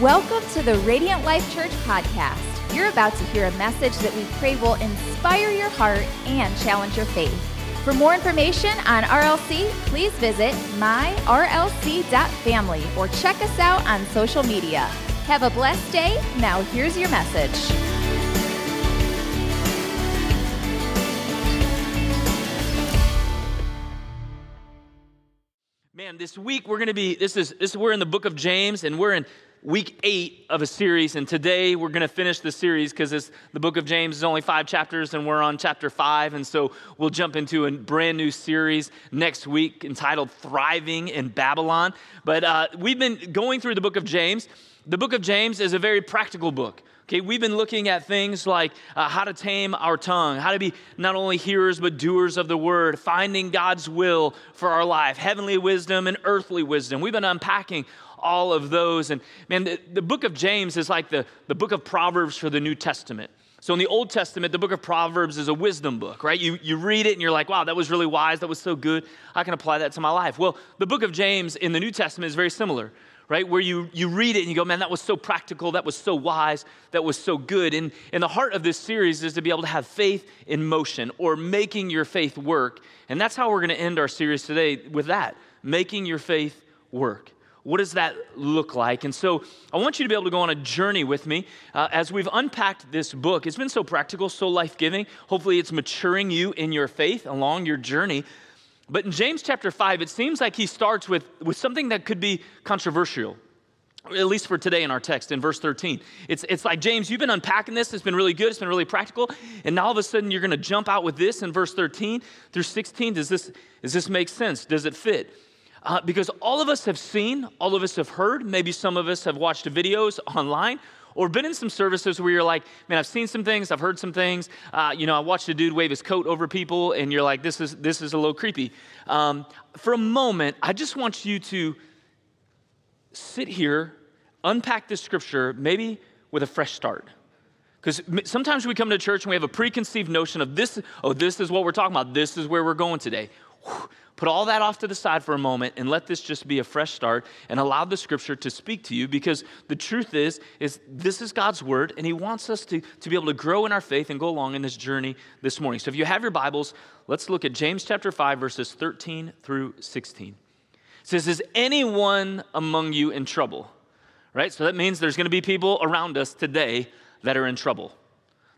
Welcome to the Radiant Life Church podcast. You're about to hear a message that we pray will inspire your heart and challenge your faith. For more information on RLC, please visit myrlc.family or check us out on social media. Have a blessed day. Now, here's your message. Man, this week we're going to be this is this we're in the book of James and we're in week eight of a series, and today we're going to finish the series because the book of James is only five chapters, and we're on chapter five, and so we'll jump into a brand new series next week entitled "Thriving in Babylon." But uh, we've been going through the book of James. The book of James is a very practical book. Okay, we've been looking at things like uh, how to tame our tongue, how to be not only hearers but doers of the word, finding God's will for our life, heavenly wisdom and earthly wisdom. We've been unpacking all of those. And man, the, the book of James is like the, the book of Proverbs for the New Testament. So in the Old Testament, the book of Proverbs is a wisdom book, right? You, you read it and you're like, wow, that was really wise. That was so good. I can apply that to my life. Well, the book of James in the New Testament is very similar, right? Where you, you read it and you go, man, that was so practical. That was so wise. That was so good. And, and the heart of this series is to be able to have faith in motion or making your faith work. And that's how we're going to end our series today with that making your faith work. What does that look like? And so I want you to be able to go on a journey with me uh, as we've unpacked this book. It's been so practical, so life giving. Hopefully, it's maturing you in your faith along your journey. But in James chapter 5, it seems like he starts with, with something that could be controversial at least for today in our text in verse 13. It's, it's like, James, you've been unpacking this. It's been really good. It's been really practical. And now all of a sudden you're going to jump out with this in verse 13 through 16. Does this, does this make sense? Does it fit? Uh, because all of us have seen, all of us have heard, maybe some of us have watched videos online or been in some services where you're like, man, I've seen some things, I've heard some things. Uh, you know, I watched a dude wave his coat over people, and you're like, this is this is a little creepy. Um, for a moment, I just want you to sit here, unpack this scripture, maybe with a fresh start. Because sometimes we come to church and we have a preconceived notion of this, oh, this is what we're talking about, this is where we're going today. Put all that off to the side for a moment and let this just be a fresh start and allow the scripture to speak to you because the truth is is this is God's word and he wants us to, to be able to grow in our faith and go along in this journey this morning. So if you have your Bibles, let's look at James chapter 5 verses 13 through 16. It says is anyone among you in trouble? Right? So that means there's going to be people around us today that are in trouble.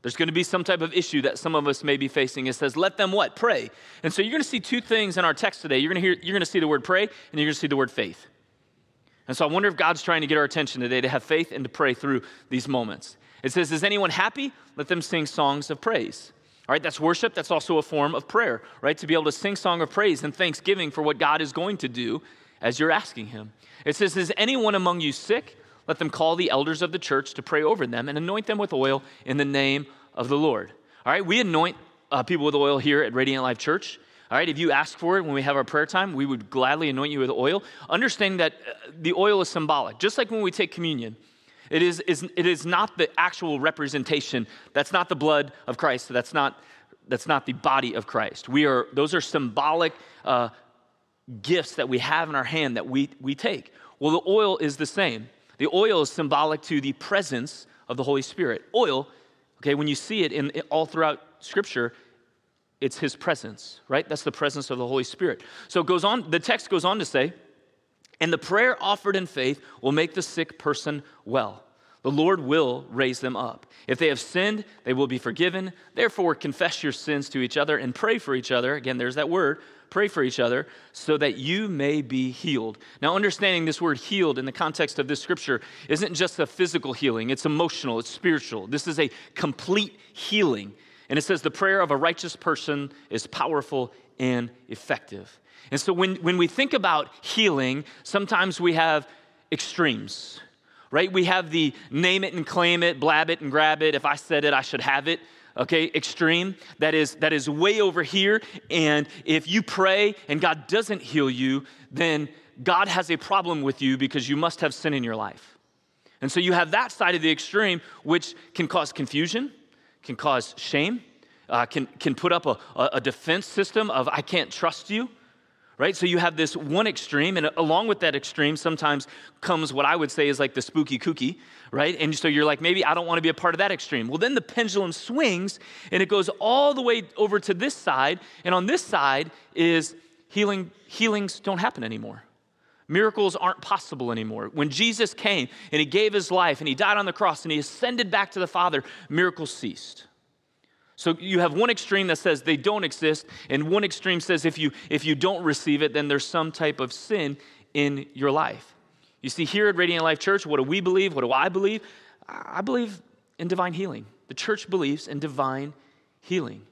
There's going to be some type of issue that some of us may be facing. It says, let them what? Pray. And so you're going to see two things in our text today. You're going to hear, you're going to see the word pray, and you're going to see the word faith. And so I wonder if God's trying to get our attention today to have faith and to pray through these moments. It says, Is anyone happy? Let them sing songs of praise. All right, that's worship. That's also a form of prayer, right? To be able to sing song of praise and thanksgiving for what God is going to do as you're asking Him. It says, Is anyone among you sick? Let them call the elders of the church to pray over them and anoint them with oil in the name of the Lord. All right, we anoint uh, people with oil here at Radiant Life Church. All right, if you ask for it when we have our prayer time, we would gladly anoint you with oil. Understanding that uh, the oil is symbolic, just like when we take communion. It is, is, it is not the actual representation. That's not the blood of Christ. That's not, that's not the body of Christ. We are, those are symbolic uh, gifts that we have in our hand that we, we take. Well, the oil is the same. The oil is symbolic to the presence of the Holy Spirit. Oil, okay, when you see it in, all throughout Scripture, it's His presence, right? That's the presence of the Holy Spirit. So it goes on, the text goes on to say, and the prayer offered in faith will make the sick person well. The Lord will raise them up. If they have sinned, they will be forgiven. Therefore, confess your sins to each other and pray for each other. Again, there's that word pray for each other so that you may be healed. Now, understanding this word healed in the context of this scripture isn't just a physical healing, it's emotional, it's spiritual. This is a complete healing. And it says the prayer of a righteous person is powerful and effective. And so when, when we think about healing, sometimes we have extremes, right? We have the name it and claim it, blab it and grab it. If I said it, I should have it okay, extreme, that is, that is way over here. And if you pray and God doesn't heal you, then God has a problem with you because you must have sin in your life. And so you have that side of the extreme, which can cause confusion, can cause shame, uh, can, can put up a, a defense system of, I can't trust you, right? So you have this one extreme, and along with that extreme, sometimes comes what I would say is like the spooky kooky, right? And so you're like, maybe I don't want to be a part of that extreme. Well, then the pendulum swings and it goes all the way over to this side, and on this side is healing, healings don't happen anymore. Miracles aren't possible anymore. When Jesus came and he gave his life and he died on the cross and he ascended back to the Father, miracles ceased. So you have one extreme that says they don't exist, and one extreme says if you if you don't receive it, then there's some type of sin in your life. You see, here at Radiant Life Church, what do we believe? What do I believe? I believe in divine healing. The church believes in divine healing.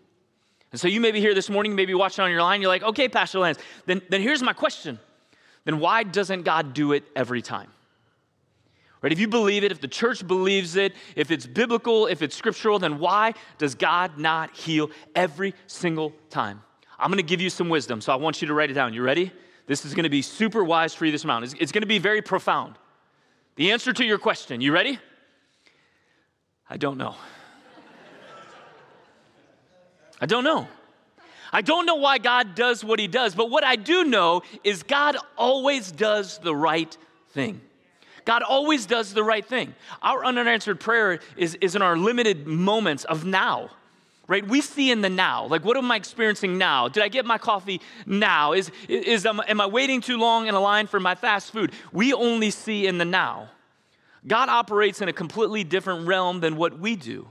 And so you may be here this morning, maybe watching on your line, you're like, okay, Pastor Lance, then, then here's my question. Then why doesn't God do it every time? Right? If you believe it, if the church believes it, if it's biblical, if it's scriptural, then why does God not heal every single time? I'm going to give you some wisdom, so I want you to write it down. You ready? This is going to be super wise for you this morning. It's, it's going to be very profound. The answer to your question, you ready? I don't know. I don't know. I don't know why God does what he does, but what I do know is God always does the right thing. God always does the right thing. Our unanswered prayer is, is in our limited moments of now right? We see in the now. Like what am i experiencing now? Did i get my coffee now? Is, is am, i waiting too long in a line for my fast food? We only see in the now. God operates in a completely different realm than what we do.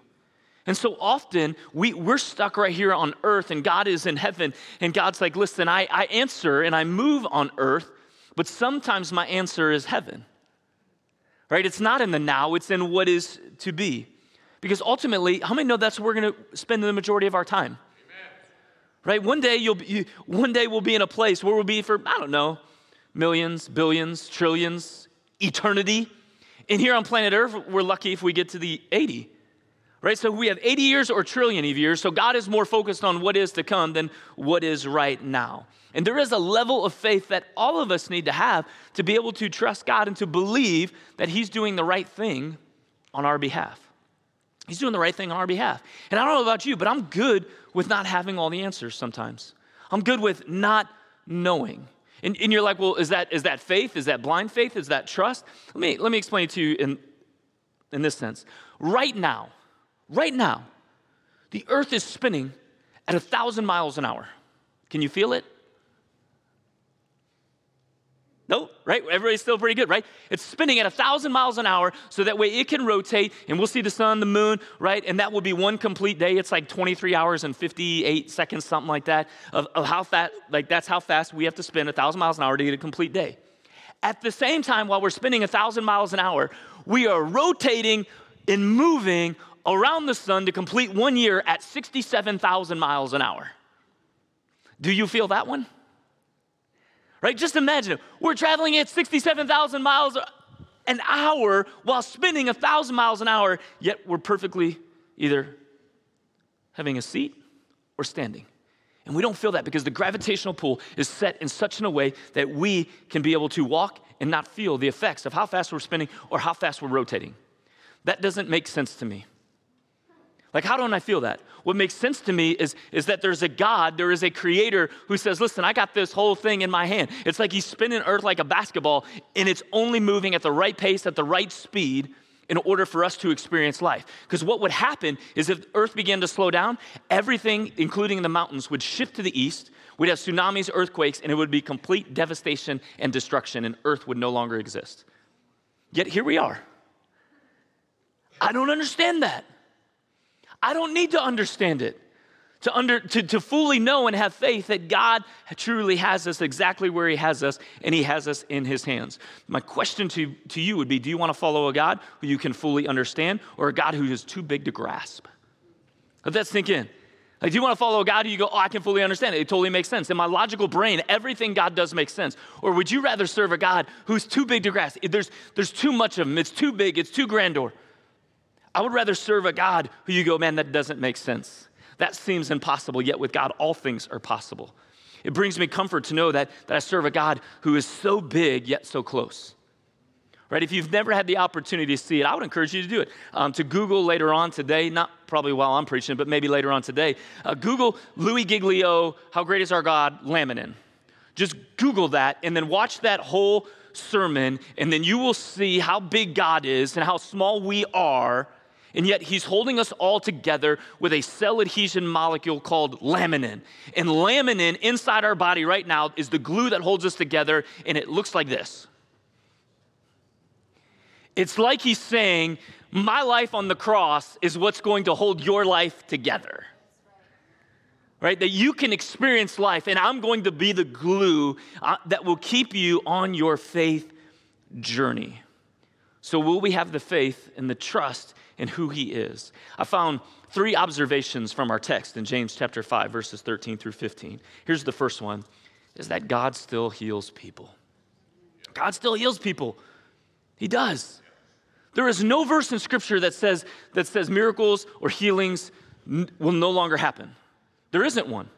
And so often we, we're stuck right here on earth and god is in heaven and god's like listen I, I answer and i move on earth but sometimes my answer is heaven right? It's not in the now, it's in what is to be. Because ultimately, how many know that's where we're going to spend the majority of our time? Amen. Right? One day you'll be, you, one day we'll be in a place where we'll be for I don't know, millions, billions, trillions, eternity. And here on planet Earth, we're lucky if we get to the 80 right? So we have 80 years or a trillion of years. So God is more focused on what is to come than what is right now. And there is a level of faith that all of us need to have to be able to trust God and to believe that He's doing the right thing on our behalf. He's doing the right thing on our behalf. And I don't know about you, but I'm good with not having all the answers sometimes. I'm good with not knowing. And, and, you're like, well, is that, is that faith? Is that blind faith? Is that trust? Let me, let me explain it to you in, in this sense. Right now, Right now, the earth is spinning at a thousand miles an hour. Can you feel it? No, right? Everybody's still pretty good, right? It's spinning at a thousand miles an hour so that way it can rotate and we'll see the sun, the moon, right? And that will be one complete day. It's like 23 hours and 58 seconds, something like that, of, of how fast, like that's how fast we have to spin a thousand miles an hour to get a complete day. At the same time, while we're spinning a thousand miles an hour, we are rotating and moving around the sun to complete one year at 67,000 miles an hour. Do you feel that one? Right? Just imagine we're traveling at 67,000 miles an hour while spinning 1,000 miles an hour, yet we're perfectly either having a seat or standing. And we don't feel that because the gravitational pull is set in such a way that we can be able to walk and not feel the effects of how fast we're spinning or how fast we're rotating. That doesn't make sense to me. Like, how don't I feel that? What makes sense to me is, is that there's a God, there is a creator who says, Listen, I got this whole thing in my hand. It's like he's spinning earth like a basketball, and it's only moving at the right pace, at the right speed in order for us to experience life. Because what would happen is if earth began to slow down, everything, including the mountains, would shift to the east. We'd have tsunamis, earthquakes, and it would be complete devastation and destruction, and earth would no longer exist. Yet here we are. I don't understand that. I don't need to understand it. To, under, to, to fully know and have faith that God truly has us exactly where He has us and He has us in His hands. My question to, to you would be Do you want to follow a God who you can fully understand or a God who is too big to grasp? Let that sink in. Like, do you want to follow a God who you go, Oh, I can fully understand it? It totally makes sense. In my logical brain, everything God does makes sense. Or would you rather serve a God who's too big to grasp? There's, there's too much of Him, it's too big, it's too grandeur. I would rather serve a God who you go, man, that doesn't make sense. That seems impossible, yet with God, all things are possible. It brings me comfort to know that, that I serve a God who is so big, yet so close. Right? If you've never had the opportunity to see it, I would encourage you to do it. Um, to Google later on today, not probably while I'm preaching, but maybe later on today, uh, Google Louis Giglio, How Great is Our God, laminin. Just Google that and then watch that whole sermon, and then you will see how big God is and how small we are. And yet, He's holding us all together with a cell adhesion molecule called laminin. And laminin inside our body right now is the glue that holds us together, and it looks like this. It's like He's saying, My life on the cross is what's going to hold your life together right? That you can experience life, and I'm going to be the glue uh, that will keep you on your faith journey. So, will we have the faith and the trust in who He is? I found three observations from our text in James chapter 5, verses 13 through 15. Here's the first one is that God still heals people. God still heals people. He does. There is no verse in Scripture that says, that says miracles or healings will no longer happen. There isn't one.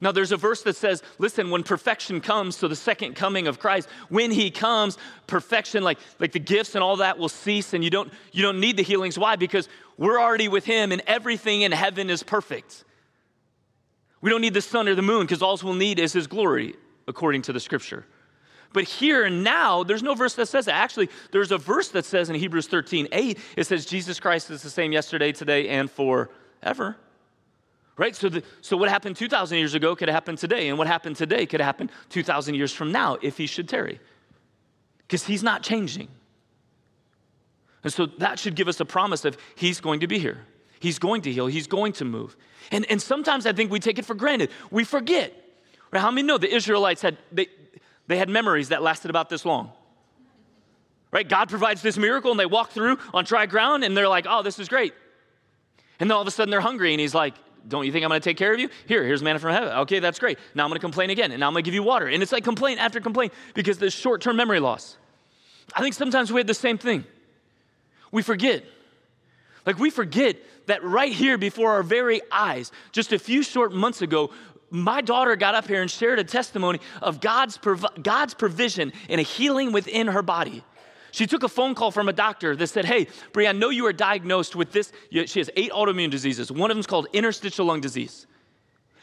Now, there's a verse that says, listen, when perfection comes, so the second coming of Christ, when he comes, perfection, like, like the gifts and all that will cease, and you don't, you don't need the healings. Why? Because we're already with him, and everything in heaven is perfect. We don't need the sun or the moon, because all we'll need is his glory, according to the scripture. But here and now, there's no verse that says that. Actually, there's a verse that says in Hebrews 13, 8, it says, Jesus Christ is the same yesterday, today, and forever right? So, the, so what happened 2,000 years ago could happen today, and what happened today could happen 2,000 years from now if he should tarry, because he's not changing. And so that should give us a promise of he's going to be here. He's going to heal. He's going to move. And, and sometimes I think we take it for granted. We forget. Right? How many know the Israelites had, they, they had memories that lasted about this long? Right? God provides this miracle and they walk through on dry ground and they're like, oh, this is great. And then all of a sudden they're hungry and he's like, don't you think I'm going to take care of you? Here, here's manna from heaven. Okay, that's great. Now I'm going to complain again, and now I'm going to give you water. And it's like complaint after complaint because there's short term memory loss. I think sometimes we have the same thing. We forget. Like we forget that right here before our very eyes, just a few short months ago, my daughter got up here and shared a testimony of God's, prov- God's provision and a healing within her body. She took a phone call from a doctor that said, Hey, Brie, I know you are diagnosed with this. She has eight autoimmune diseases. One of them is called interstitial lung disease.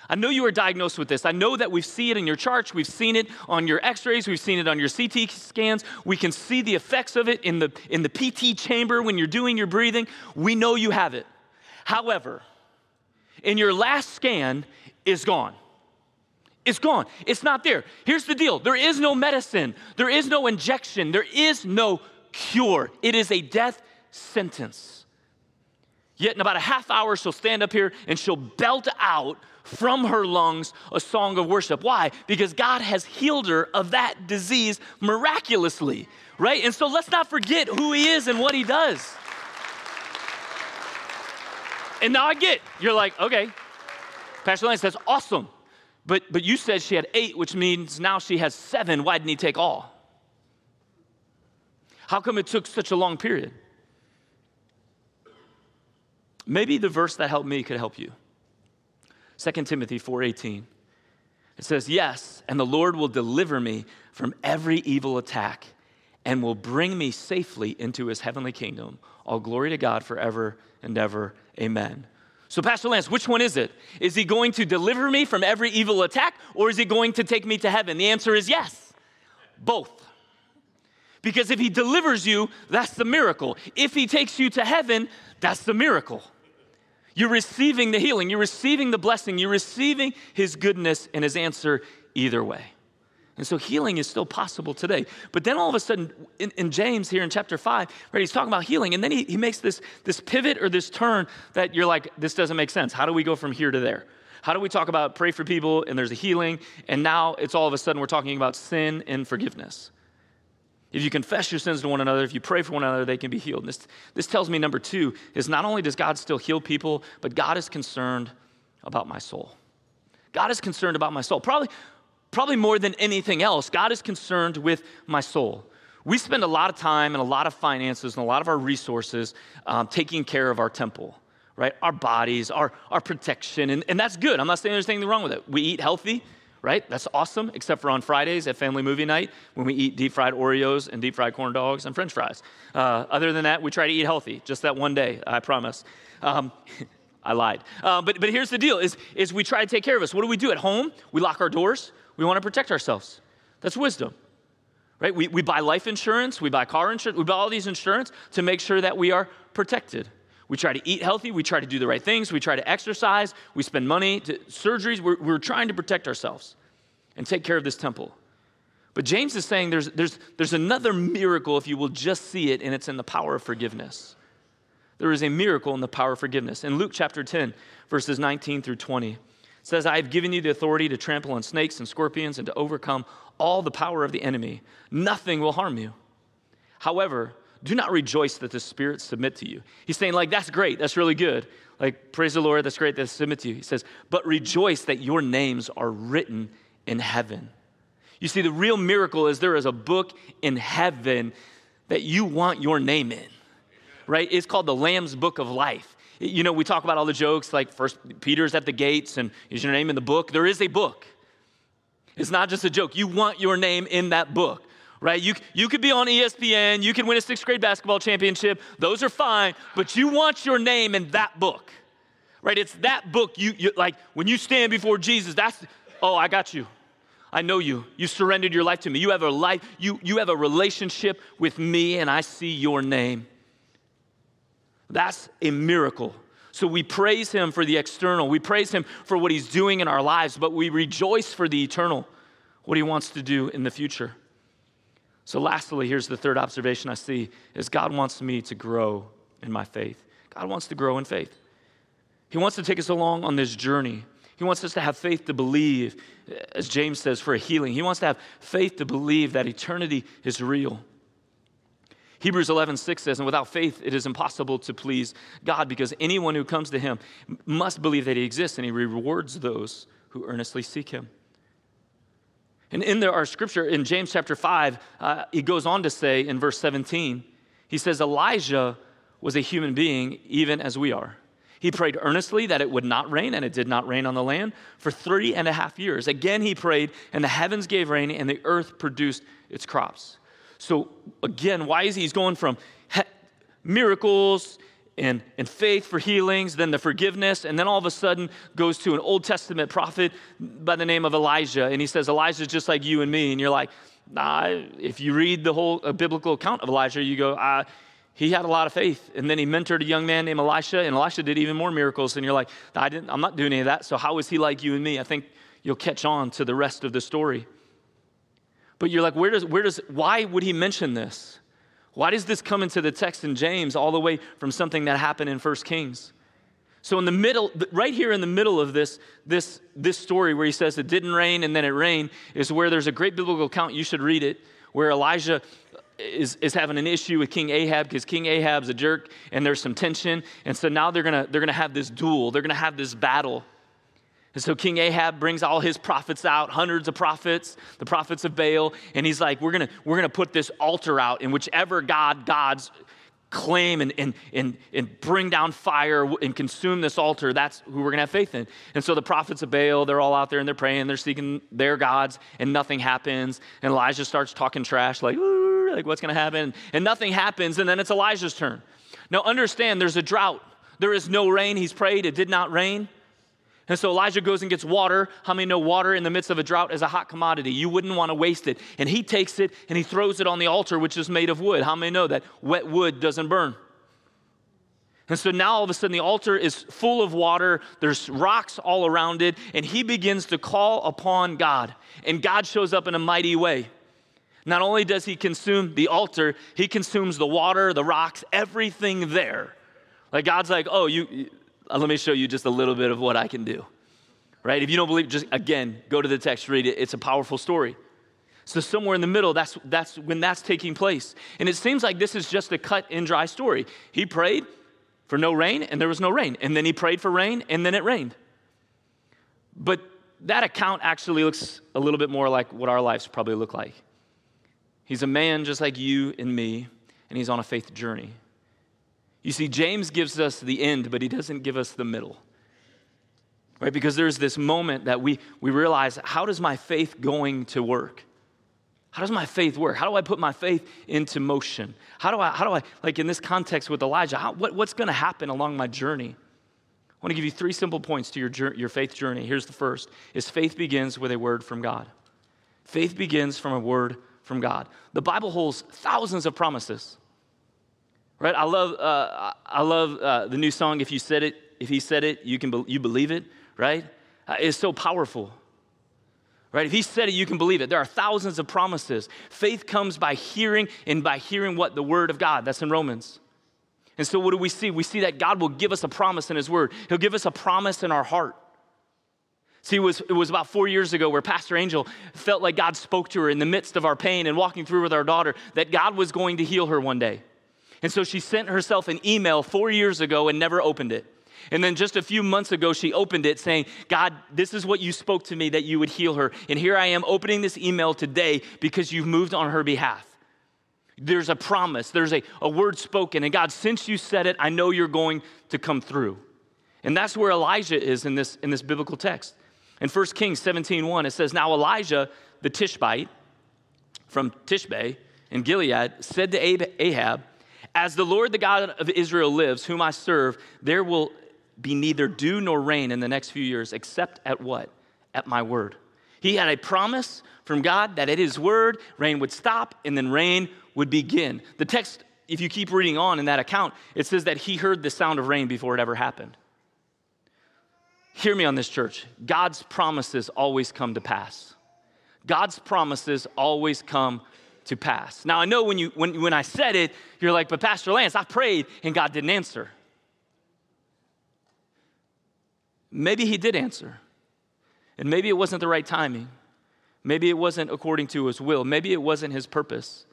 I know you are diagnosed with this. I know that we see it in your charts. We've seen it on your x rays. We've seen it on your CT scans. We can see the effects of it in the, in the PT chamber when you're doing your breathing. We know you have it. However, in your last scan, is gone. It's gone. It's not there. Here's the deal there is no medicine, there is no injection, there is no cure. It is a death sentence. Yet, in about a half hour, she'll stand up here and she'll belt out from her lungs a song of worship. Why? Because God has healed her of that disease miraculously, right? And so let's not forget who He is and what He does. And now I get, you're like, okay, Pastor Lance, that's awesome. But, but you said she had eight, which means now she has seven. Why didn't he take all? How come it took such a long period? Maybe the verse that helped me could help you. 2 Timothy 4:18. It says, "Yes, and the Lord will deliver me from every evil attack and will bring me safely into his heavenly kingdom. All glory to God forever and ever. Amen." So, Pastor Lance, which one is it? Is he going to deliver me from every evil attack or is he going to take me to heaven? The answer is yes, both. Because if he delivers you, that's the miracle. If he takes you to heaven, that's the miracle. You're receiving the healing, you're receiving the blessing, you're receiving his goodness and his answer either way. And so healing is still possible today. But then all of a sudden, in, in, James here in chapter 5, right, he's talking about healing. And then he, he makes this, this pivot or this turn that you're like, this doesn't make sense. How do we go from here to there? How do we talk about pray for people and there's a healing? And now it's all of a sudden we're talking about sin and forgiveness. If you confess your sins to one another, if you pray for one another, they can be healed. this, this tells me, number two, is not only does God still heal people, but God is concerned about my soul. God is concerned about my soul. Probably probably more than anything else, God is concerned with my soul. We spend a lot of time and a lot of finances and a lot of our resources um, taking care of our temple, right? Our bodies, our, our protection, and, and that's good. I'm not saying there's anything wrong with it. We eat healthy, right? That's awesome, except for on Fridays at family movie night when we eat deep fried Oreos and deep fried corn dogs and french fries. Uh, other than that, we try to eat healthy, just that one day, I promise. Um, I lied. Uh, but, but here's the deal is, is we try to take care of us. What do we do at home? We lock our doors we want to protect ourselves. That's wisdom, right? We, we buy life insurance, we buy car insurance, we buy all these insurance to make sure that we are protected. We try to eat healthy, we try to do the right things, we try to exercise, we spend money to surgeries. We're, we're trying to protect ourselves and take care of this temple. But James is saying there's, there's, there's another miracle if you will just see it, and it's in the power of forgiveness. There is a miracle in the power of forgiveness. In Luke chapter 10, verses 19 through 20, it says, I have given you the authority to trample on snakes and scorpions and to overcome all the power of the enemy. Nothing will harm you. However, do not rejoice that the spirits submit to you. He's saying, like, that's great, that's really good. Like, praise the Lord, that's great that they submit to you. He says, but rejoice that your names are written in heaven. You see, the real miracle is there is a book in heaven that you want your name in, right? It's called the Lamb's Book of Life. You know, we talk about all the jokes like First Peter's at the gates and is your name in the book? There is a book. It's not just a joke. You want your name in that book, right? You, you could be on ESPN, you can win a sixth grade basketball championship. Those are fine, but you want your name in that book, right? It's that book. You, you like when you stand before Jesus. That's oh, I got you. I know you. You surrendered your life to me. You have a life, you, you have a relationship with me, and I see your name. That's a miracle. So we praise him for the external. We praise him for what he's doing in our lives, but we rejoice for the eternal, what he wants to do in the future. So lastly, here's the third observation I see is God wants me to grow in my faith. God wants to grow in faith. He wants to take us along on this journey he wants us to have faith to believe, as James says, for a healing. He wants to have faith to believe that eternity is real. Hebrews 11, 6 says, And without faith, it is impossible to please God because anyone who comes to him must believe that he exists and he rewards those who earnestly seek him. And in there, our scripture in James chapter 5, uh, he goes on to say in verse 17, he says, Elijah was a human being even as we are. He prayed earnestly that it would not rain, and it did not rain on the land for three and a half years. Again, he prayed, and the heavens gave rain, and the earth produced its crops. So, again, why is he? He's going from he- miracles and, and faith for healings, then the forgiveness, and then all of a sudden goes to an Old Testament prophet by the name of Elijah. And he says, Elijah's just like you and me. And you're like, nah, if you read the whole biblical account of Elijah, you go, uh, he had a lot of faith. And then he mentored a young man named Elisha, and Elisha did even more miracles. And you're like, I didn't, I'm not doing any of that. So how is he like you and me? I think you'll catch on to the rest of the story. But you're like, where does, where does, why would he mention this? Why does this come into the text in James all the way from something that happened in First Kings? So in the middle, right here in the middle of this, this, this story where he says it didn't rain and then it rained, is where there's a great biblical account. You should read it, where Elijah is, is having an issue with King Ahab because King Ahab's a jerk and there's some tension. And so now they're gonna, they're gonna have this duel, they're gonna have this battle. And so King Ahab brings all his prophets out, hundreds of prophets, the prophets of Baal, and he's like, We're gonna, we're gonna put this altar out in whichever God gods claim and, and, and, and bring down fire and consume this altar, that's who we're to have faith in. And so the prophets of Baal, they're all out there and they're praying, they're seeking their gods, and nothing happens. And Elijah starts talking trash, like, like what's to happen? And nothing happens, and then it's Elijah's turn. Now understand, there's a drought. There is no rain. He's prayed, it did not rain. And so Elijah goes and gets water. How many know water in the midst of a drought is a hot commodity? You wouldn't want to waste it. And he takes it and he throws it on the altar, which is made of wood. How many know that wet wood doesn't burn? And so now all of a sudden the altar is full of water. There's rocks all around it. And he begins to call upon God. And God shows up in a mighty way. Not only does he consume the altar, he consumes the water, the rocks, everything there. Like God's like, oh, you Uh, let me show you just a little bit of what I can do. Right? If you don't believe, just again, go to the text, read it. It's a powerful story. So somewhere in the middle, that's, that's when that's taking place. And it seems like this is just a cut and dry story. He prayed for no rain, and there was no rain. And then he prayed for rain, and then it rained. But that account actually looks a little bit more like what our lives probably look like. He's a man just like you and me, and he's on a faith journey. You see, James gives us the end, but he doesn't give us the middle. Right? Because there's this moment that we, we realize how does my faith going to work? How does my faith work? How do I put my faith into motion? How do I, how do I like in this context with Elijah, how, what, what's going to happen along my journey? I want to give you three simple points to your, your faith journey. Here's the first is faith begins with a word from God. Faith begins from a word from God. The Bible holds thousands of promises. Right? I love, uh, I love uh, the new song, If You Said It, If He Said It, You Can Be- you Believe It, right? Uh, it's so powerful. Right? If he said it, you can believe it. There are thousands of promises. Faith comes by hearing and by hearing what? The word of God. That's in Romans. And so, what do we see? We see that God will give us a promise in His Word. He'll give us a promise in our heart. See, it was, it was about four years ago where Pastor Angel felt like God spoke to her in the midst of our pain and walking through with our daughter that God was going to heal her one day. And so she sent herself an email four years ago and never opened it. And then just a few months ago, she opened it saying, God, this is what you spoke to me that you would heal her. And here I am opening this email today because you've moved on her behalf. There's a promise, there's a, a word spoken. And God, since you said it, I know you're going to come through. And that's where Elijah is in this, in this biblical text. In 1 Kings 17 1, it says, Now Elijah the Tishbite from Tishbe in Gilead said to Ahab, As the Lord the God of Israel lives, whom I serve, there will be neither dew nor rain in the next few years, except at what? At my word. He had a promise from God that at his word, rain would stop and then rain would begin. The text, if you keep reading on in that account, it says that he heard the sound of rain before it ever happened. Hear me on this, church. God's promises always come to pass. God's promises always come to pass. Now, I know when, you, when, when I said it, you're like, but Pastor Lance, I prayed and God didn't answer. Maybe He did answer, and maybe it wasn't the right timing. Maybe it wasn't according to His will. Maybe it wasn't His purpose.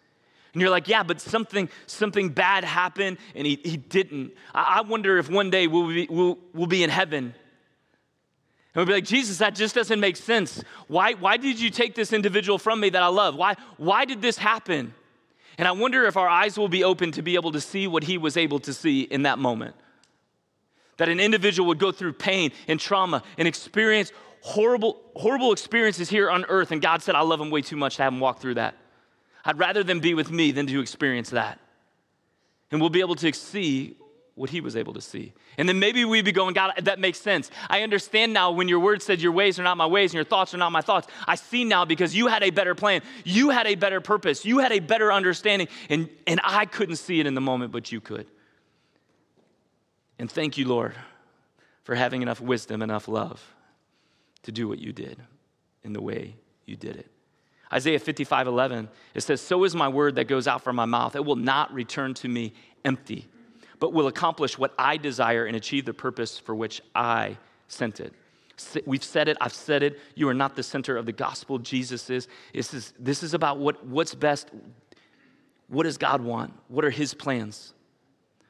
And you're like, yeah, but something, something bad happened and he, he didn't. I, wonder if one day we'll be, we'll, we'll be in heaven we'll be like, Jesus, that just doesn't make sense. Why, why did you take this individual from me that I love? Why, why did this happen? And I wonder if our eyes will be open to be able to see what he was able to see in that moment. That an individual would go through pain and trauma and experience horrible, horrible experiences here on earth, and God said, I love him way too much to have him walk through that. I'd rather them be with me than to experience that. And we'll be able to see what he was able to see. And then maybe we'd be going, God, that makes sense. I understand now when your word said your ways are not my ways and your thoughts are not my thoughts. I see now because you had a better plan. You had a better purpose. You had a better understanding. And, and I couldn't see it in the moment, but you could. And thank you, Lord, for having enough wisdom, enough love to do what you did in the way you did it. Isaiah 55 11, it says, So is my word that goes out from my mouth. It will not return to me empty but will accomplish what I desire and achieve the purpose for which I sent it. We've said it, I've said it. You are not the center of the gospel. Jesus is. This is, this is about what, what's best. What does God want? What are his plans?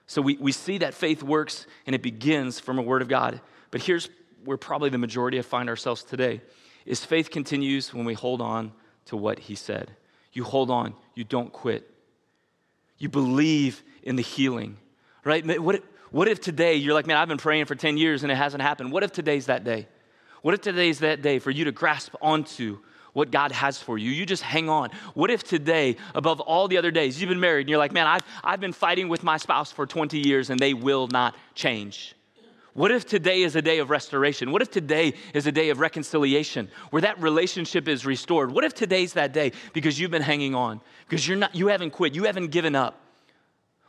So we, we see that faith works and it begins from a word of God. But here's where probably the majority of find ourselves today is faith continues when we hold on to what he said. You hold on, you don't quit. You believe in the healing right? What if, what if today you're like, man, I've been praying for 10 years and it hasn't happened? What if today's that day? What if today's that day for you to grasp onto what God has for you? You just hang on. What if today, above all the other days, you've been married and you're like, man, I've, I've been fighting with my spouse for 20 years and they will not change? What if today is a day of restoration? What if today is a day of reconciliation where that relationship is restored? What if today's that day because you've been hanging on, because you're not, you haven't quit, you haven't given up?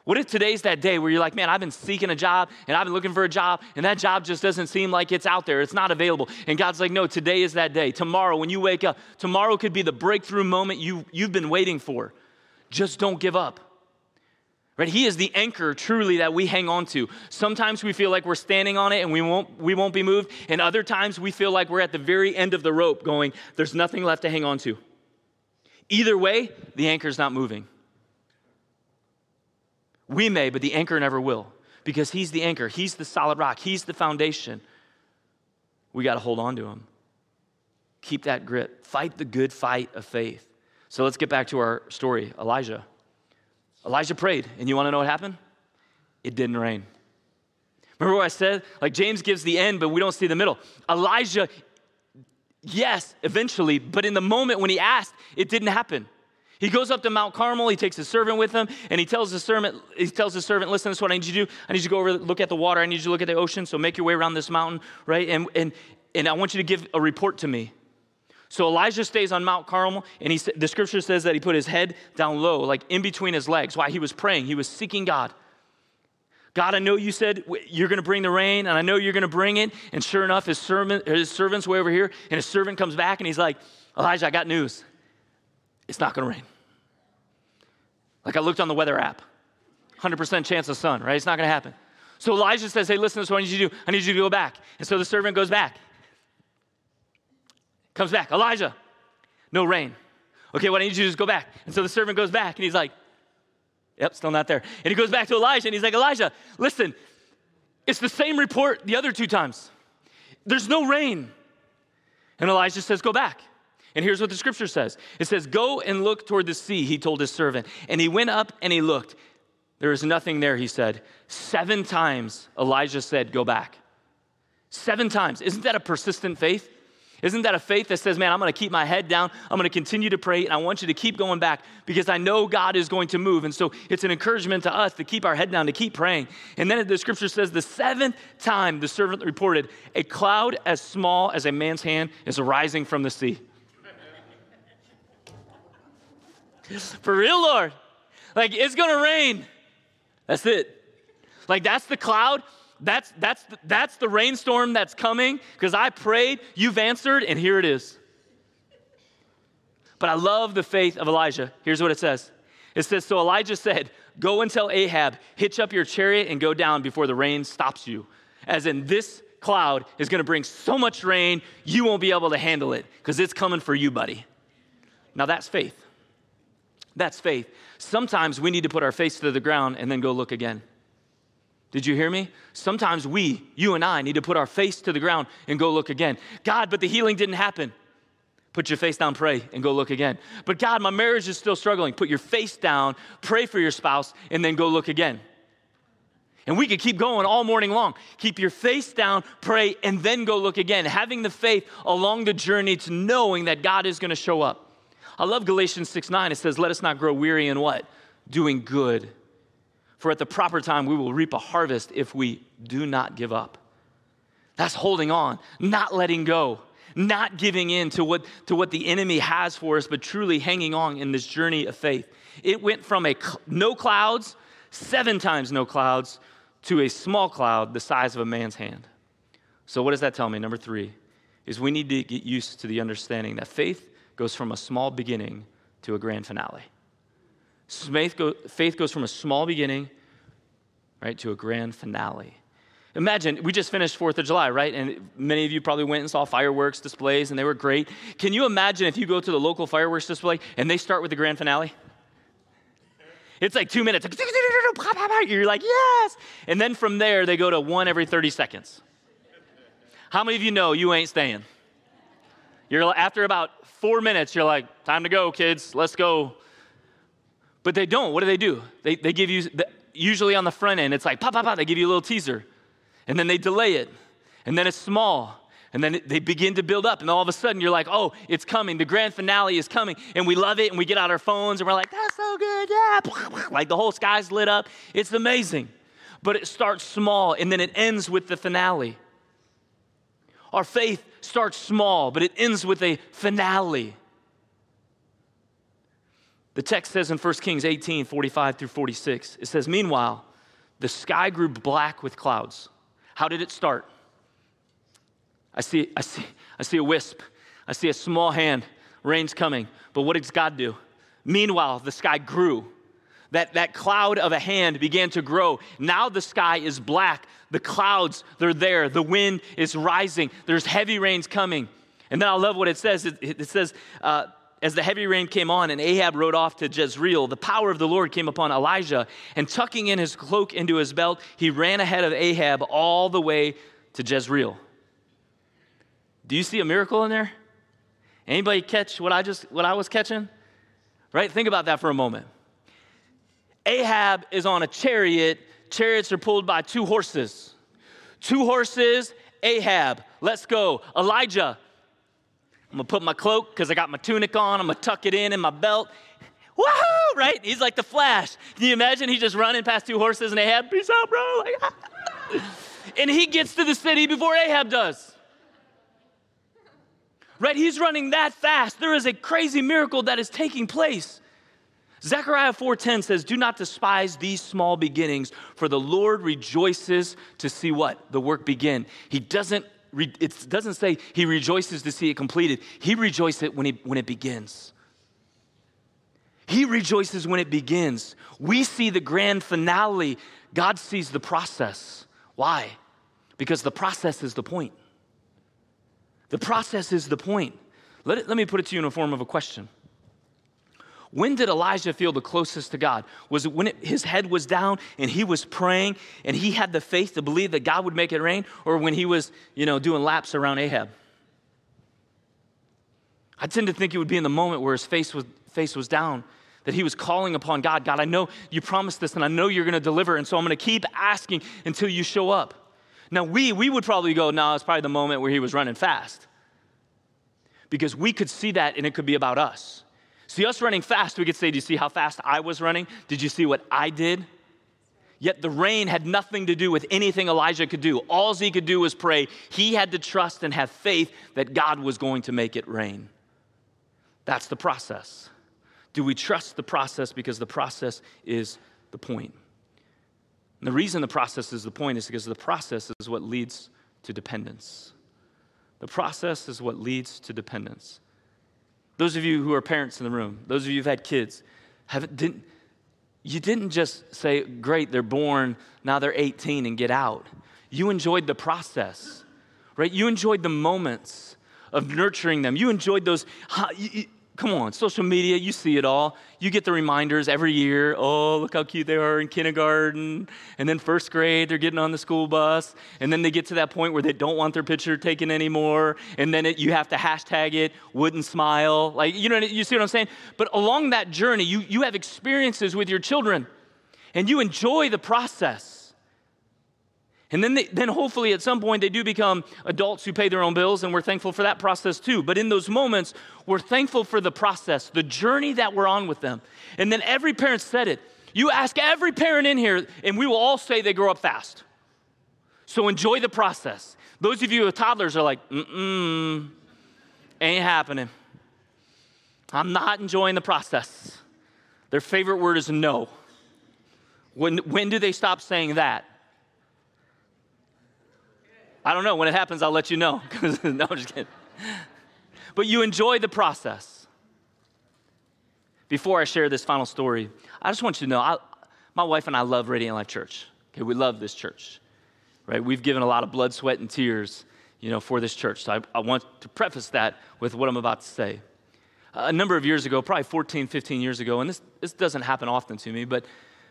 What if today's that day where you're like, man, I've been seeking a job and I've been looking for a job and that job just doesn't seem like it's out there, it's not available. And God's like, no, today is that day. Tomorrow, when you wake up, tomorrow could be the breakthrough moment you, you've been waiting for. Just don't give up. Right? He is the anchor truly that we hang on to. Sometimes we feel like we're standing on it and we won't, we won't be moved. And other times we feel like we're at the very end of the rope going, there's nothing left to hang on to. Either way, the anchor's not moving. We may, but the anchor never will because he's the anchor, he's the solid rock, he's the foundation. We got to hold on to him. Keep that grip. Fight the good fight of faith. So let's get back to our story Elijah. Elijah prayed, and you want to know what happened? It didn't rain. Remember what I said? Like James gives the end, but we don't see the middle. Elijah, yes, eventually, but in the moment when he asked, it didn't happen. He goes up to Mount Carmel, he takes his servant with him, and he tells the servant, he tells the servant, listen, this is what I need you to do. I need you to go over, look at the water, I need you to look at the ocean, so make your way around this mountain, right? And and and I want you to give a report to me. So Elijah stays on Mount Carmel, and he, the scripture says that he put his head down low, like in between his legs, while he was praying. He was seeking God. God, I know you said you're going to bring the rain, and I know you're going to bring it. And sure enough, his, servant, his servant's way over here, and his servant comes back, and he's like, Elijah, I got news. It's not going to rain. Like I looked on the weather app, 100% chance of sun, right? It's not going to happen. So Elijah says, Hey, listen, this is what I need you to do. I need you to go back. And so the servant goes back. Comes back, Elijah, no rain. Okay, what I need you to do is go back. And so the servant goes back and he's like, Yep, still not there. And he goes back to Elijah and he's like, Elijah, listen, it's the same report the other two times. There's no rain. And Elijah says, Go back. And here's what the scripture says it says, Go and look toward the sea, he told his servant. And he went up and he looked. There is nothing there, he said. Seven times Elijah said, Go back. Seven times. Isn't that a persistent faith? Isn't that a faith that says, man, I'm going to keep my head down, I'm going to continue to pray, and I want you to keep going back because I know God is going to move. And so it's an encouragement to us to keep our head down, to keep praying. And then the scripture says, the seventh time the servant reported, a cloud as small as a man's hand is arising from the sea. For real, Lord. Like, it's to rain. That's it. Like, that's the cloud that's, that's, that's the rainstorm that's coming because I prayed, you've answered, and here it is. But I love the faith of Elijah. Here's what it says it says, So Elijah said, Go and tell Ahab, hitch up your chariot and go down before the rain stops you. As in, this cloud is going to bring so much rain, you won't be able to handle it because it's coming for you, buddy. Now that's faith. That's faith. Sometimes we need to put our face to the ground and then go look again. Did you hear me? Sometimes we, you and I, need to put our face to the ground and go look again. God, but the healing didn't happen. Put your face down, pray, and go look again. But God, my marriage is still struggling. Put your face down, pray for your spouse, and then go look again. And we could keep going all morning long. Keep your face down, pray, and then go look again. Having the faith along the journey to knowing that God is going to show up. I love Galatians 6 9. It says, Let us not grow weary in what? Doing good. For at the proper time, we will reap a harvest if we do not give up. That's holding on, not letting go, not giving in to what, to what the enemy has for us, but truly hanging on in this journey of faith. It went from a cl- no clouds, seven times no clouds, to a small cloud the size of a man's hand. So, what does that tell me? Number three is we need to get used to the understanding that faith goes from a small beginning to a grand finale. Faith, go, faith goes from a small beginning, right, to a grand finale. Imagine, we just finished 4th of July, right? And many of you probably went and saw fireworks displays, and they were great. Can you imagine if you go to the local fireworks display and they start with the grand finale? It's like two minutes. You're like, yes. And then from there, they go to one every 30 seconds. How many of you know you ain't staying? You're after about four minutes, you're like, time to go, kids. Let's go. But they don't. What do they do? They, they give you, the, usually on the front end, it's like, pop, pop, pop. They give you a little teaser. And then they delay it. And then it's small. And then they begin to build up. And all of a sudden, you're like, oh, it's coming. The grand finale is coming. And we love it. And we get out our phones and we're like, that's so good. Yeah. Like the whole sky's lit up. It's amazing. But it starts small and then it ends with the finale. Our faith starts small, but it ends with a finale. The text says in 1 Kings 18 45 through 46, it says, Meanwhile, the sky grew black with clouds. How did it start? I see, I see, I see a wisp. I see a small hand. Rain's coming. But what does God do? Meanwhile, the sky grew. That, that cloud of a hand began to grow. Now the sky is black. The clouds, they're there. The wind is rising. There's heavy rains coming. And then I love what it says. It, it says, uh, as the heavy rain came on and Ahab rode off to Jezreel, the power of the Lord came upon Elijah, and tucking in his cloak into his belt, he ran ahead of Ahab all the way to Jezreel. Do you see a miracle in there? Anybody catch what I just what I was catching? Right? Think about that for a moment. Ahab is on a chariot. Chariots are pulled by two horses. Two horses, Ahab. Let's go. Elijah, I'm gonna put my cloak because I got my tunic on. I'm gonna tuck it in in my belt. Woohoo! Right? He's like the Flash. Can you imagine? He's just running past two horses and Ahab, peace out, bro. Like, and he gets to the city before Ahab does. right? He's running that fast. There is a crazy miracle that is taking place. Zechariah 4:10 says, "Do not despise these small beginnings, for the Lord rejoices to see what? The work begin." He doesn't it doesn't say he rejoices to see it completed. He rejoices when, he, when it begins. He rejoices when it begins. We see the grand finale. God sees the process. Why? Because the process is the point. The process is the point. Let, it, let me put it to you in the form of a question. When did Elijah feel the closest to God? Was it when it, his head was down and he was praying and he had the faith to believe that God would make it rain, or when he was, you know, doing laps around Ahab? I tend to think it would be in the moment where his face was, face was down, that he was calling upon God. God, I know you promised this and I know you're going to deliver, and so I'm going to keep asking until you show up. Now, we, we would probably go, no, it's probably the moment where he was running fast. Because we could see that and it could be about us. See, us running fast, we could say, Do you see how fast I was running? Did you see what I did? Yet the rain had nothing to do with anything Elijah could do. All he could do was pray. He had to trust and have faith that God was going to make it rain. That's the process. Do we trust the process because the process is the point? And the reason the process is the point is because the process is what leads to dependence. The process is what leads to dependence. Those of you who are parents in the room, those of you who've had kids, have, didn't, you didn't just say, great, they're born, now they're 18 and get out. You enjoyed the process, right? You enjoyed the moments of nurturing them. You enjoyed those, Come on, social media, you see it all. You get the reminders every year. Oh, look how cute they are in kindergarten. And then first grade, they're getting on the school bus. And then they get to that point where they don't want their picture taken anymore. And then it, you have to hashtag it, wouldn't smile. Like, you know, you see what I'm saying? But along that journey, you, you have experiences with your children and you enjoy the process. And then, they, then hopefully at some point they do become adults who pay their own bills, and we're thankful for that process too. But in those moments, we're thankful for the process, the journey that we're on with them. And then every parent said it. You ask every parent in here, and we will all say they grow up fast. So enjoy the process. Those of you with toddlers are like, mm-mm, ain't happening. I'm not enjoying the process. Their favorite word is no. When, when do they stop saying that? I don't know. When it happens, I'll let you know. no, I'm just kidding. But you enjoy the process. Before I share this final story, I just want you to know I, my wife and I love Radiant Life Church. Okay, we love this church, right? We've given a lot of blood, sweat, and tears, you know, for this church. So I, I want to preface that with what I'm about to say. A number of years ago, probably 14, 15 years ago, and this, this doesn't happen often to me, but,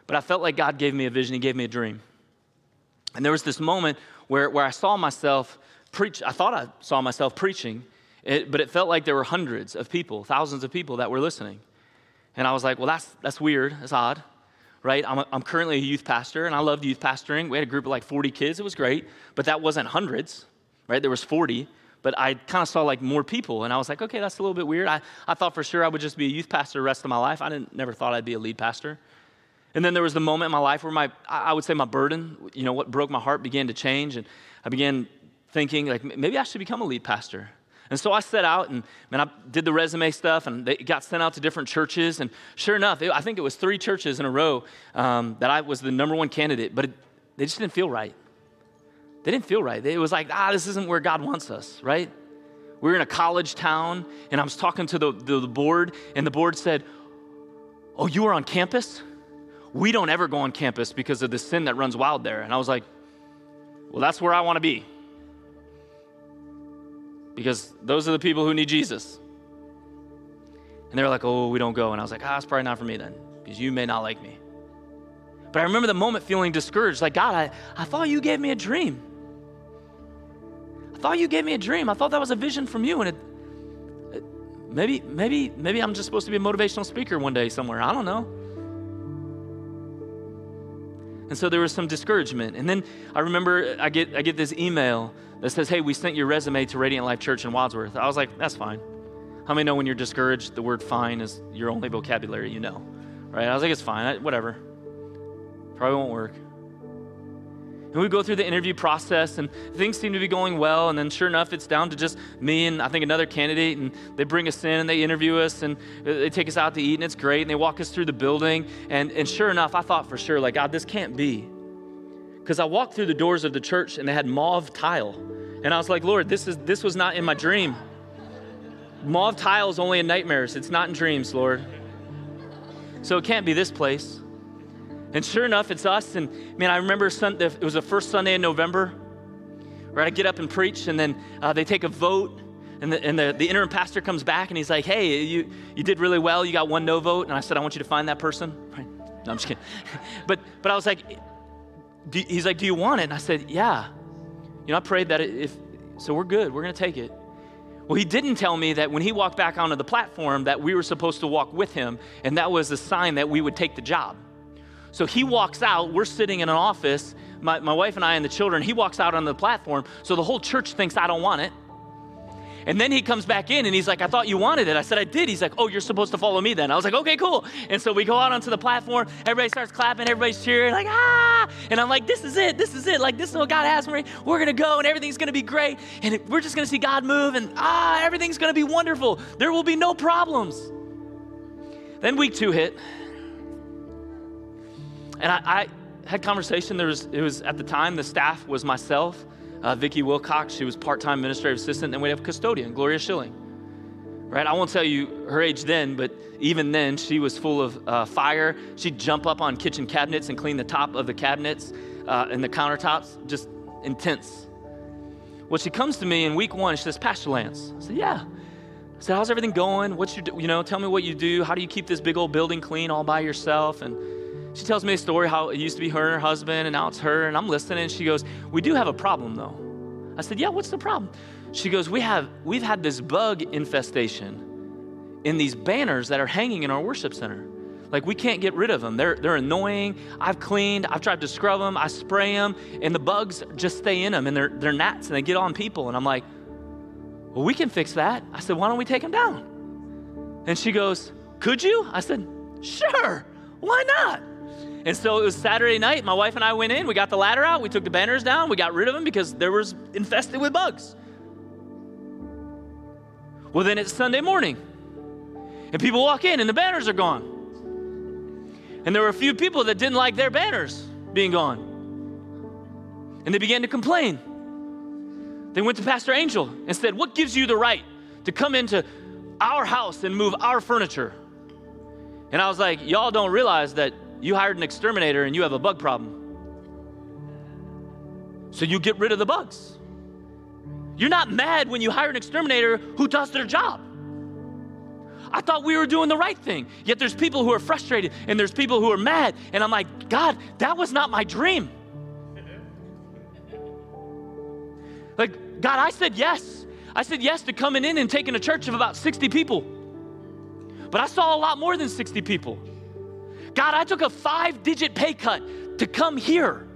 but I felt like God gave me a vision. He gave me a dream. And there was this moment where, where I saw myself preach. I thought I saw myself preaching, it, but it felt like there were hundreds of people, thousands of people that were listening. And I was like, well, that's, that's weird. That's odd, right? I'm, a, I'm currently a youth pastor, and I loved youth pastoring. We had a group of like 40 kids. It was great, but that wasn't hundreds, right? There was 40 but I kind of saw like more people, and I was like, okay, that's a little bit weird. I, I thought for sure I would just be a youth pastor the rest of my life. I didn't, never thought I'd be a lead pastor. And then there was the moment in my life where my, I would say my burden, you know, what broke my heart began to change. And I began thinking, like, maybe I should become a lead pastor. And so I set out and, man, I did the resume stuff and they got sent out to different churches. And sure enough, it, I think it was three churches in a row um, that I was the number one candidate, but it, they just didn't feel right. They didn't feel right. It was like, ah, this isn't where God wants us, right? We were in a college town and I was talking to the, the, the board, and the board said, Oh, you were on campus? We don't ever go on campus because of the sin that runs wild there. And I was like, well, that's where I want to be. Because those are the people who need Jesus. And they were like, oh, we don't go. And I was like, ah, it's probably not for me then, because you may not like me. But I remember the moment feeling discouraged, like, God, I, I thought you gave me a dream. I thought you gave me a dream. I thought that was a vision from you. And it, it maybe, maybe, maybe I'm just supposed to be a motivational speaker one day somewhere. I don't know. And so there was some discouragement. And then I remember I get, I get this email that says, Hey, we sent your resume to Radiant Life Church in Wadsworth. I was like, That's fine. How many know when you're discouraged, the word fine is your only vocabulary you know? Right? I was like, It's fine, I, whatever. Probably won't work. And we go through the interview process, and things seem to be going well. And then, sure enough, it's down to just me and I think another candidate. And they bring us in and they interview us, and they take us out to eat, and it's great. And they walk us through the building. And, and sure enough, I thought for sure, like, God, this can't be. Because I walked through the doors of the church, and they had mauve tile. And I was like, Lord, this, is, this was not in my dream. Mauve tile is only in nightmares, it's not in dreams, Lord. So it can't be this place. And sure enough, it's us. And man, I remember it was the first Sunday in November, right? I get up and preach, and then uh, they take a vote. And, the, and the, the interim pastor comes back and he's like, Hey, you, you did really well. You got one no vote. And I said, I want you to find that person. Right? No, I'm just kidding. but, but I was like, He's like, Do you want it? And I said, Yeah. You know, I prayed that if, so we're good. We're going to take it. Well, he didn't tell me that when he walked back onto the platform that we were supposed to walk with him, and that was a sign that we would take the job. So he walks out, we're sitting in an office, my, my wife and I and the children, he walks out on the platform, so the whole church thinks I don't want it. And then he comes back in and he's like, I thought you wanted it. I said, I did. He's like, Oh, you're supposed to follow me then. I was like, Okay, cool. And so we go out onto the platform. Everybody starts clapping. Everybody's cheering, like, Ah. And I'm like, This is it. This is it. Like, this is what God has for me. We're going to go and everything's going to be great. And we're just going to see God move and ah, everything's going to be wonderful. There will be no problems. Then week two hit. And I, I had conversation. There was, it was at the time, the staff was myself, uh, Wilcox. She was part-time administrative assistant. And we have custodian, Gloria Schilling. Right? I won't tell you her age then, but even then, she was full of uh, fire. She'd jump up on kitchen cabinets and clean the top of the cabinets uh, and the countertops, just intense. Well, she comes to me in week one. She says, Pastor Lance. I said, Yeah. I said, How's everything going? What's your, you know, tell me what you do. How do you keep this big old building clean all by yourself? And she tells me a story how it used to be her and her husband, and now it's her, and I'm listening. And she goes, We do have a problem though. I said, Yeah, what's the problem? She goes, We have we've had this bug infestation in these banners that are hanging in our worship center. Like we can't get rid of them. They're they're annoying. I've cleaned, I've tried to scrub them, I spray them, and the bugs just stay in them and they're they're gnats and they get on people. And I'm like, Well, we can fix that. I said, Why don't we take them down? And she goes, Could you? I said, Sure. Why not? And so it was Saturday night. My wife and I went in. We got the ladder out. We took the banners down. We got rid of them because there was infested with bugs. Well, then it's Sunday morning, and people walk in, and the banners are gone. And there were a few people that didn't like their banners being gone, and they began to complain. They went to Pastor Angel and said, "What gives you the right to come into our house and move our furniture?" And I was like, "Y'all don't realize that you hired an exterminator and you have a bug problem. So you get rid of the bugs. You're not mad when you hire an exterminator who does their job. I thought we were doing the right thing. Yet there's people who are frustrated and there's people who are mad. And I'm like, God, that was not my dream. Like, God, I said yes. I said yes to coming in and taking a church of about 60 people. But I saw a lot more than 60 people. God, I took a five digit pay cut to come here.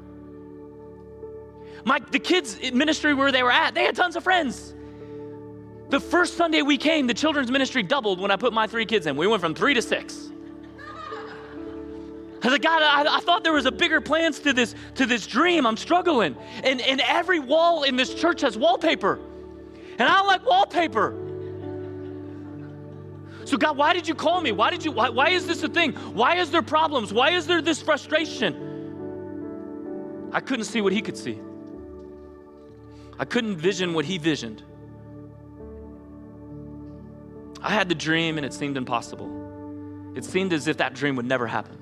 My, the kids' ministry where they were at, they had tons of friends. The first Sunday we came, the children's ministry doubled when I put my three kids in. We went from three to six. I was like, God, I, I, thought there was a bigger plans to this, to this dream. I'm struggling. And, and every wall in this church has wallpaper. And I don't like wallpaper. So, God, why did you call me? Why did you, why, why is this a thing? Why is there problems? Why is there this frustration? I couldn't see what he could see. I couldn't vision what he visioned. I had the dream and it seemed impossible. It seemed as if that dream would never happen.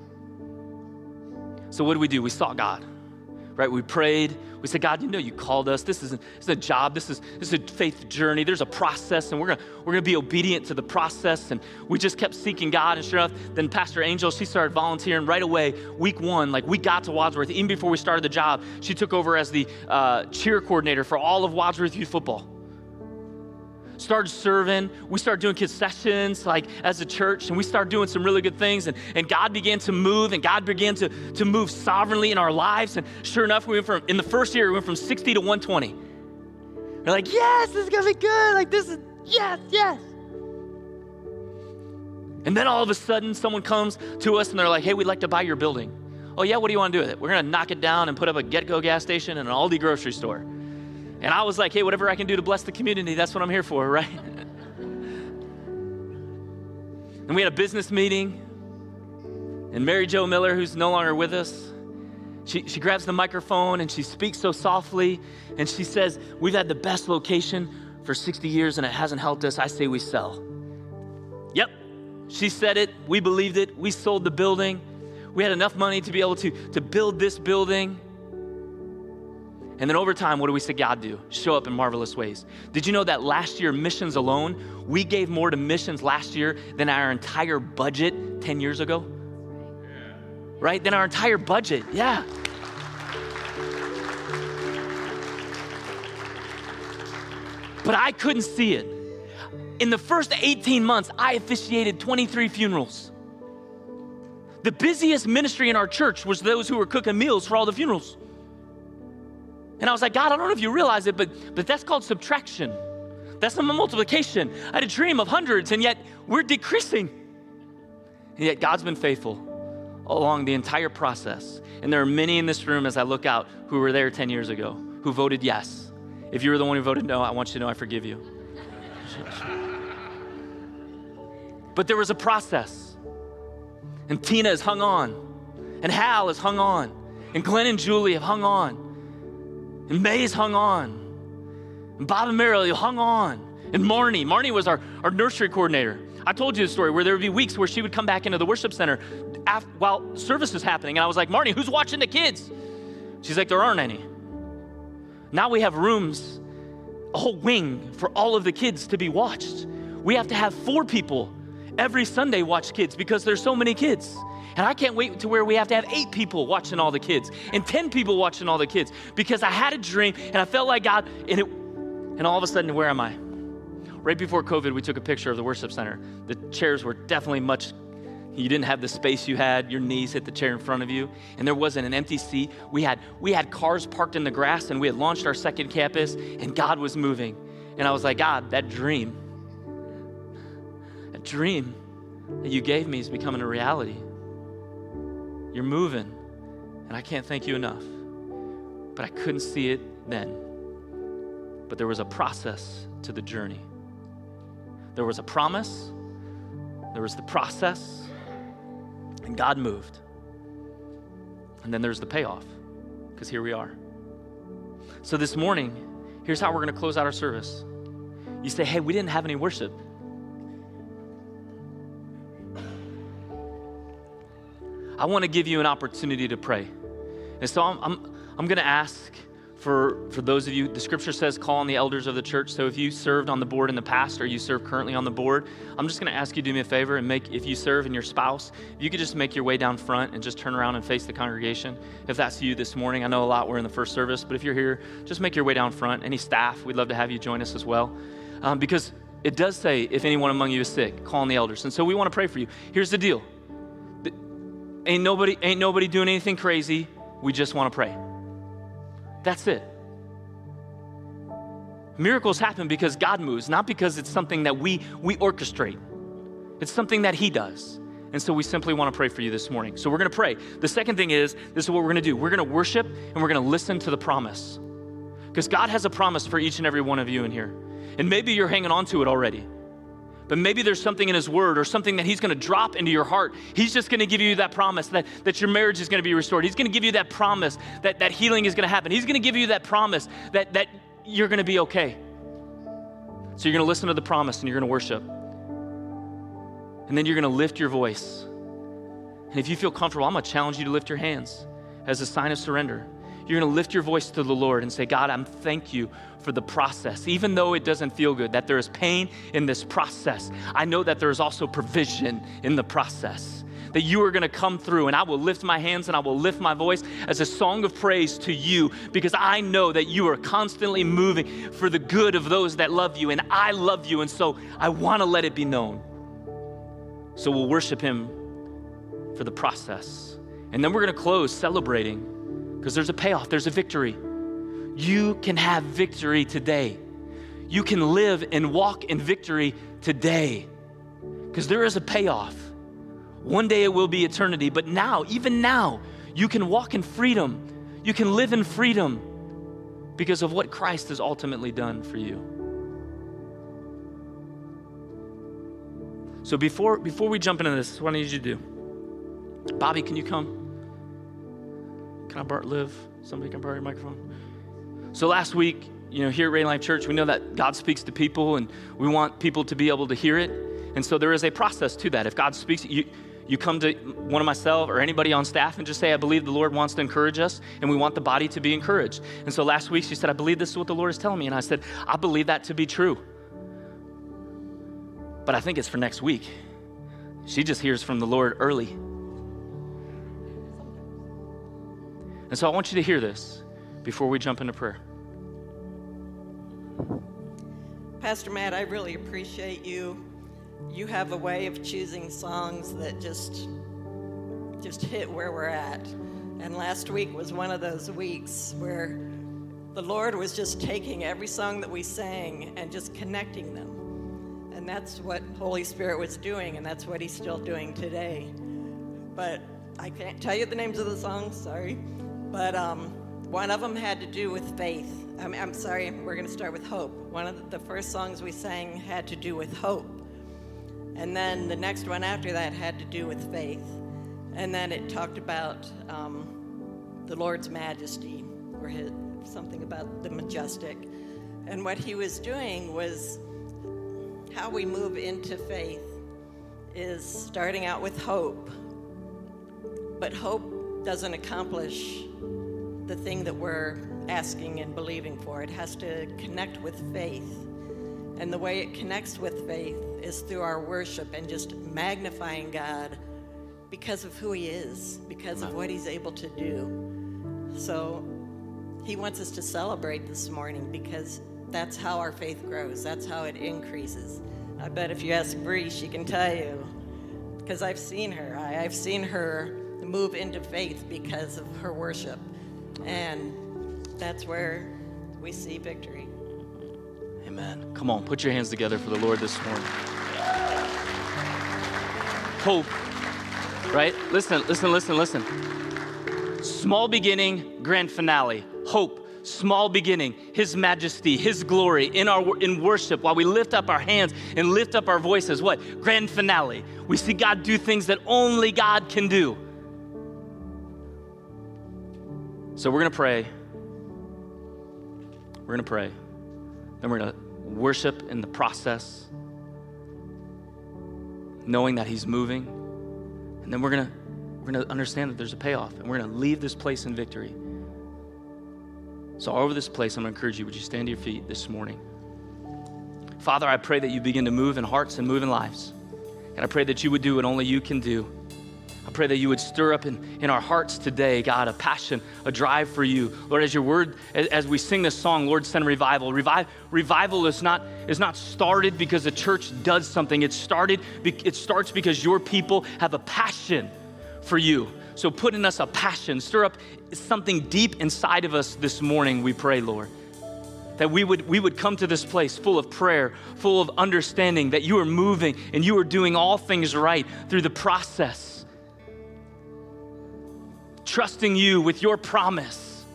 So, what did we do? We sought God right? We prayed. We said, God, you know you called us. This is, a, this is a job. This is, this is a faith journey. There's a process, and we're going we're gonna be obedient to the process. And we just kept seeking God. And sure enough, then Pastor Angel, she started volunteering right away. Week one, like we got to Wadsworth, even before we started the job, she took over as the uh, cheer coordinator for all of Wadsworth Youth Football started serving. We started doing concessions like as a church, and we started doing some really good things. And, and God began to move, and God began to, to move sovereignly in our lives. And sure enough, we went from in the first year, we went from 60 to 120. We're like, yes, this is gonna be good. Like this is yes, yes. And then all of a sudden, someone comes to us and they're like, hey, we'd like to buy your building. Oh, yeah, what do you want to do with it? We're going to knock it down and put up a GetGo gas station and an Aldi grocery store. And I was like, hey, whatever I can do to bless the community, that's what I'm here for, right? and we had a business meeting, and Mary Jo Miller, who's no longer with us, she, she grabs the microphone and she speaks so softly, and she says, We've had the best location for 60 years and it hasn't helped us. I say we sell. Yep, she said it. We believed it. We sold the building. We had enough money to be able to, to build this building. And then over time, what do we see God do? Show up in marvelous ways. Did you know that last year, missions alone, we gave more to missions last year than our entire budget 10 years ago? Right? Than our entire budget, yeah. But I couldn't see it. In the first 18 months, I officiated 23 funerals. The busiest ministry in our church was those who were cooking meals for all the funerals. And I was like, God, I don't know if you realize it, but, but that's called subtraction. That's not multiplication. I had a dream of hundreds, and yet we're decreasing. And yet God's been faithful along the entire process. And there are many in this room as I look out who were there 10 years ago who voted yes. If you were the one who voted no, I want you to know I forgive you. But there was a process. And Tina has hung on. And Hal has hung on. And Glenn and Julie have hung on. And May's hung on. And Bob and Meryl hung on. And Marnie, Marnie was our, our nursery coordinator. I told you the story where there would be weeks where she would come back into the worship center after, while service was happening. And I was like, Marnie, who's watching the kids? She's like, there aren't any. Now we have rooms, a whole wing for all of the kids to be watched. We have to have four people every Sunday watch kids because there's so many kids. And I can't wait to where we have to have eight people watching all the kids and 10 people watching all the kids because I had a dream and I felt like God, and, it, and all of a sudden, where am I? Right before COVID, we took a picture of the worship center. The chairs were definitely much, you didn't have the space you had, your knees hit the chair in front of you, and there wasn't an empty seat. We had, we had cars parked in the grass and we had launched our second campus and God was moving. And I was like, God, that dream, that dream that you gave me is becoming a reality. You're moving, and I can't thank you enough. But I couldn't see it then. But there was a process to the journey. There was a promise, there was the process, and God moved. And then there's the payoff, because here we are. So this morning, here's how we're going to close out our service. You say, hey, we didn't have any worship. I want to give you an opportunity to pray. And so I'm, I'm, I'm going to ask for, for those of you, the scripture says call on the elders of the church. So if you served on the board in the past or you serve currently on the board, I'm just going to ask you to do me a favor and make, if you serve and your spouse, if you could just make your way down front and just turn around and face the congregation. If that's you this morning, I know a lot we're in the first service, but if you're here, just make your way down front. Any staff, we'd love to have you join us as well. Um, because it does say, if anyone among you is sick, call on the elders. And so we want to pray for you. Here's the deal Ain't nobody, ain't nobody doing anything crazy. We just want to pray. That's it. Miracles happen because God moves, not because it's something that we, we orchestrate. It's something that He does. And so we simply want to pray for you this morning. So we're going to pray. The second thing is this is what we're going to do we're going to worship and we're going to listen to the promise. Because God has a promise for each and every one of you in here. And maybe you're hanging on to it already. But maybe there's something in His Word or something that He's to drop into your heart. He's just to give you that promise that, that your marriage is to be restored. He's to give you that promise that, that healing is to happen. He's to give you that promise that, that you're to be okay. So you're to listen to the promise and you're to worship. And then you're to lift your voice. And if you feel comfortable, I'm to challenge you to lift your hands as a sign of surrender. You're to lift your voice to the Lord and say, God, I'm thank you for the process. Even though it doesn't feel good, that there is pain in this process, I know that there is also provision in the process. That you are going to come through, and I will lift my hands and I will lift my voice as a song of praise to you because I know that you are constantly moving for the good of those that love you, and I love you, and so I want to let it be known. So we'll worship Him for the process. And then we're going to close celebrating because there's a payoff, there's a victory. You can have victory today. You can live and walk in victory today because there is a payoff. One day it will be eternity, but now, even now, you can walk in freedom. You can live in freedom because of what Christ has ultimately done for you. So before, before we jump into this, what I need you to do. Bobby, can you come? Can I bar- live? Somebody can borrow your microphone. So last week, you know, here at Radiant Life Church, we know that God speaks to people and we want people to be able to hear it. And so there is a process to that. If God speaks, you, you come to one of myself or anybody on staff and just say, I believe the Lord wants to encourage us and we want the body to be encouraged. And so last week she said, I believe this is what the Lord is telling me. And I said, I believe that to be true. But I think it's for next week. She just hears from the Lord early. And so I want you to hear this before we jump into prayer. Pastor Matt, I really appreciate you. You have a way of choosing songs that just just hit where we're at. And last week was one of those weeks where the Lord was just taking every song that we sang and just connecting them. And that's what Holy Spirit was doing, and that's what He's still doing today. But I can't tell you the names of the songs, sorry. But um, one of them had to do with faith. I'm, I'm sorry, we're going to start with hope. One of the first songs we sang had to do with hope. And then the next one after that had to do with faith. And then it talked about um, the Lord's majesty, or his, something about the majestic. And what he was doing was how we move into faith is starting out with hope. But hope doesn't accomplish the thing that we're asking and believing for. It has to connect with faith. And the way it connects with faith is through our worship and just magnifying God because of who He is, because of what He's able to do. So He wants us to celebrate this morning because that's how our faith grows, that's how it increases. I bet if you ask Bree, she can tell you because I've seen her. I, I've seen her move into faith because of her worship. And that's where we see victory. Amen. Come on, put your hands together for the Lord this morning. Hope, right? Listen, listen, listen, listen. Small beginning, grand finale. Hope, small beginning, His majesty, His glory in our in worship while we lift up our hands and lift up our voices. What? Grand finale. We see God do things that only God can do. So we're gonna pray. We're gonna pray. Then we're gonna worship in the process, knowing that He's moving. And then we're gonna we're gonna understand that there's a payoff, and we're gonna leave this place in victory. So all over this place, I'm gonna encourage you, would you stand to your feet this morning? Father, I pray that you begin to move in hearts and move in lives. And I pray that you would do what only you can do. Pray that you would stir up in, in our hearts today, God, a passion, a drive for you. Lord, as your word, as, as we sing this song, Lord, send revival. Revival is not, is not started because the church does something. It started, it starts because your people have a passion for you. So put in us a passion, stir up something deep inside of us this morning, we pray, Lord that we would, we would come to this place full of prayer, full of understanding that you are moving and you are doing all things right through the process trusting you with your promise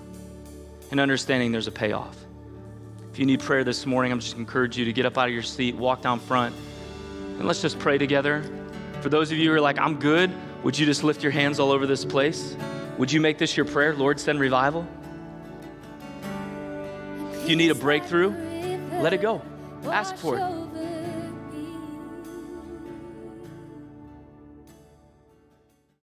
and understanding there's a payoff. If you need prayer this morning, I'm just encourage you to get up out of your seat, walk down front, and let's just pray together. For those of you who are like, I'm good, would you just lift your hands all over this place? Would you make this your prayer? Lord, send revival. If you need a breakthrough, let it go. Ask for it.